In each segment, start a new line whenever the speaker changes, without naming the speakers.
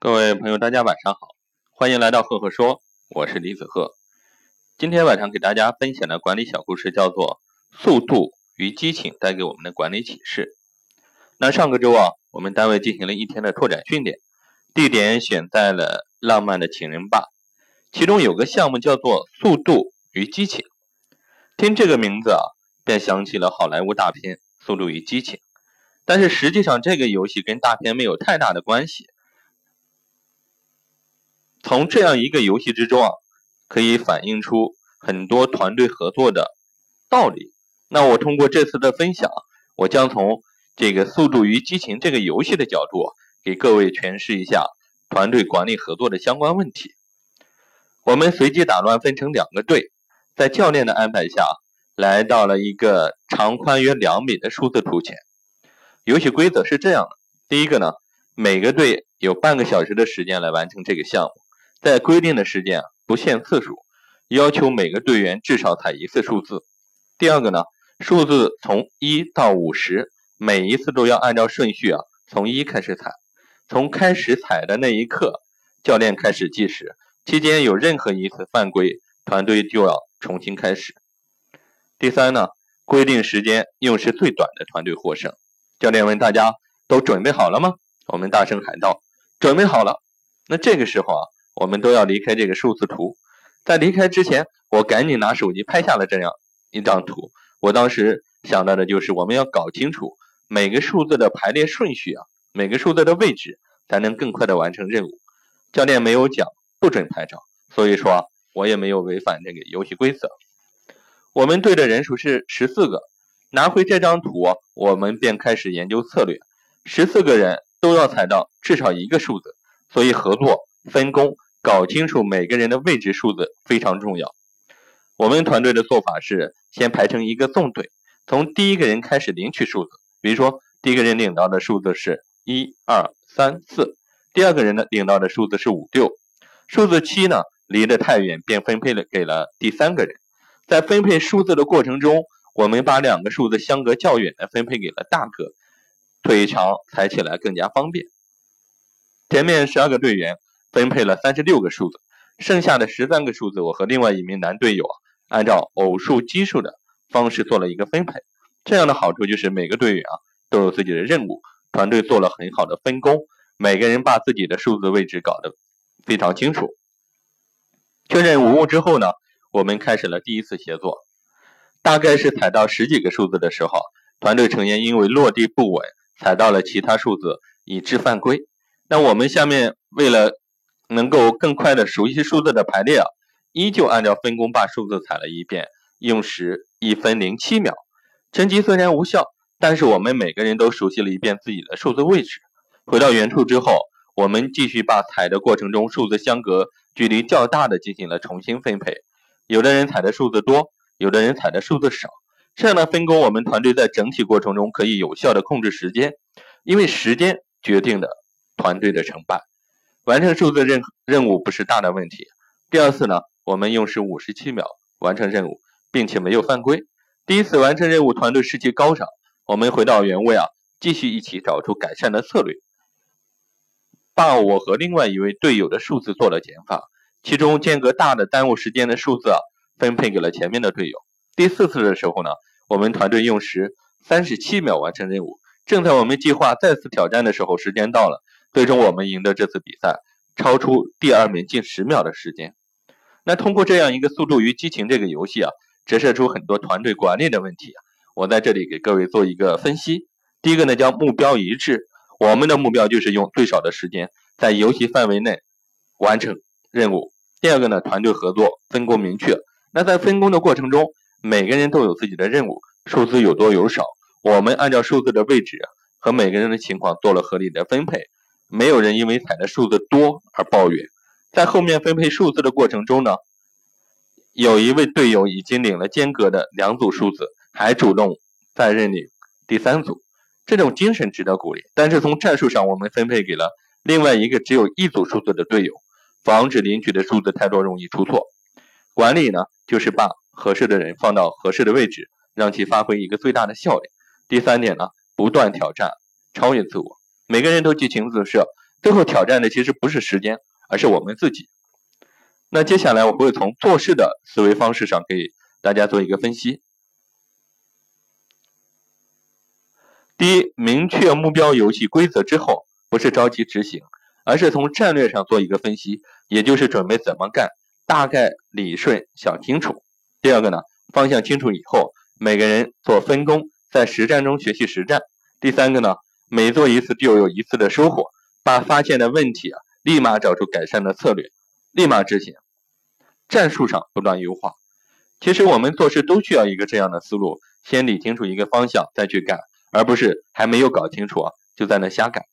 各位朋友，大家晚上好，欢迎来到赫赫说，我是李子赫。今天晚上给大家分享的管理小故事叫做《速度与激情带给我们的管理启示》。那上个周啊，我们单位进行了一天的拓展训练，地点选在了浪漫的情人坝，其中有个项目叫做《速度与激情》。听这个名字啊，便想起了好莱坞大片《速度与激情》，但是实际上这个游戏跟大片没有太大的关系。从这样一个游戏之中啊，可以反映出很多团队合作的道理。那我通过这次的分享，我将从这个《速度与激情》这个游戏的角度，给各位诠释一下团队管理合作的相关问题。我们随机打乱分成两个队，在教练的安排下，来到了一个长宽约两米的数字图前。游戏规则是这样的：第一个呢，每个队有半个小时的时间来完成这个项目。在规定的时间不限次数，要求每个队员至少踩一次数字。第二个呢，数字从一到五十，每一次都要按照顺序啊，从一开始踩，从开始踩的那一刻，教练开始计时。期间有任何一次犯规，团队就要重新开始。第三呢，规定时间用时最短的团队获胜。教练问大家都准备好了吗？我们大声喊道：“准备好了。”那这个时候啊。我们都要离开这个数字图，在离开之前，我赶紧拿手机拍下了这样一张图。我当时想到的就是，我们要搞清楚每个数字的排列顺序啊，每个数字的位置，才能更快的完成任务。教练没有讲不准拍照，所以说我也没有违反这个游戏规则。我们队的人数是十四个，拿回这张图，我们便开始研究策略。十四个人都要踩到至少一个数字，所以合作分工。搞清楚每个人的位置数字非常重要。我们团队的做法是先排成一个纵队，从第一个人开始领取数字。比如说，第一个人领到的数字是一二三四，第二个人呢领到的数字是五六，数字七呢离得太远，便分配了给了第三个人。在分配数字的过程中，我们把两个数字相隔较远的分配给了大哥，腿长踩起来更加方便。前面十二个队员。分配了三十六个数字，剩下的十三个数字，我和另外一名男队友啊，按照偶数奇数的方式做了一个分配。这样的好处就是每个队员啊都有自己的任务，团队做了很好的分工，每个人把自己的数字位置搞得非常清楚。确认无误之后呢，我们开始了第一次协作。大概是踩到十几个数字的时候，团队成员因为落地不稳，踩到了其他数字，以致犯规。那我们下面为了能够更快的熟悉数字的排列啊，依旧按照分工把数字踩了一遍，用时一分零七秒。成绩虽然无效，但是我们每个人都熟悉了一遍自己的数字位置。回到原处之后，我们继续把踩的过程中数字相隔距离较大的进行了重新分配。有的人踩的数字多，有的人踩的数字少。这样的分工，我们团队在整体过程中可以有效的控制时间，因为时间决定的团队的成败。完成数字任任务不是大的问题。第二次呢，我们用时五十七秒完成任务，并且没有犯规。第一次完成任务，团队士气高涨。我们回到原位啊，继续一起找出改善的策略。把我和另外一位队友的数字做了减法，其中间隔大的耽误时间的数字啊，分配给了前面的队友。第四次的时候呢，我们团队用时三十七秒完成任务。正在我们计划再次挑战的时候，时间到了。最终我们赢得这次比赛，超出第二名近十秒的时间。那通过这样一个《速度与激情》这个游戏啊，折射出很多团队管理的问题啊。我在这里给各位做一个分析。第一个呢叫目标一致，我们的目标就是用最少的时间在游戏范围内完成任务。第二个呢团队合作，分工明确。那在分工的过程中，每个人都有自己的任务，数字有多有少，我们按照数字的位置和每个人的情况做了合理的分配。没有人因为踩的数字多而抱怨。在后面分配数字的过程中呢，有一位队友已经领了间隔的两组数字，还主动再认领第三组，这种精神值得鼓励。但是从战术上，我们分配给了另外一个只有一组数字的队友，防止领取的数字太多容易出错。管理呢，就是把合适的人放到合适的位置，让其发挥一个最大的效率。第三点呢，不断挑战，超越自我。每个人都激情自设，最后挑战的其实不是时间，而是我们自己。那接下来我会从做事的思维方式上给大家做一个分析。第一，明确目标游戏规则之后，不是着急执行，而是从战略上做一个分析，也就是准备怎么干，大概理顺想清楚。第二个呢，方向清楚以后，每个人做分工，在实战中学习实战。第三个呢，每做一次就有一次的收获，把发现的问题啊，立马找出改善的策略。立马执行，战术上不断优化。其实我们做事都需要一个这样的思路：先理清楚一个方向，再去干，而不是还没有搞清楚啊就在那瞎干。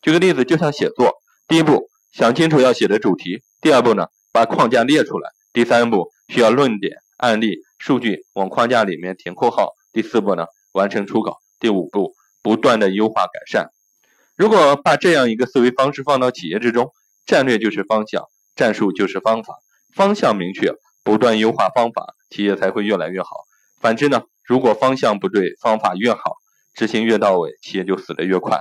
举个例子，就像写作，第一步想清楚要写的主题，第二步呢把框架列出来，第三步需要论点、案例、数据往框架里面填括号，第四步呢完成初稿，第五步不断的优化改善。如果把这样一个思维方式放到企业之中，战略就是方向。战术就是方法，方向明确，不断优化方法，企业才会越来越好。反之呢，如果方向不对，方法越好，执行越到位，企业就死得越快。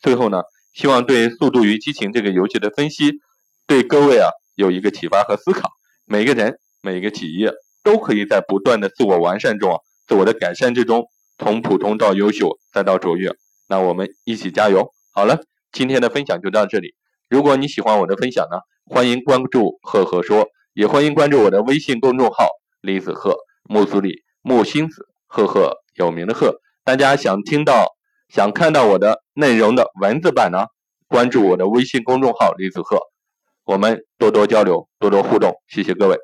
最后呢，希望对《速度与激情》这个游戏的分析，对各位啊有一个启发和思考。每个人、每个企业都可以在不断的自我完善中、自我的改善之中，从普通到优秀，再到卓越。那我们一起加油！好了，今天的分享就到这里。如果你喜欢我的分享呢？欢迎关注赫赫说，也欢迎关注我的微信公众号李子赫木子李木星子赫赫有名的赫。大家想听到、想看到我的内容的文字版呢？关注我的微信公众号李子赫，我们多多交流，多多互动。谢谢各位。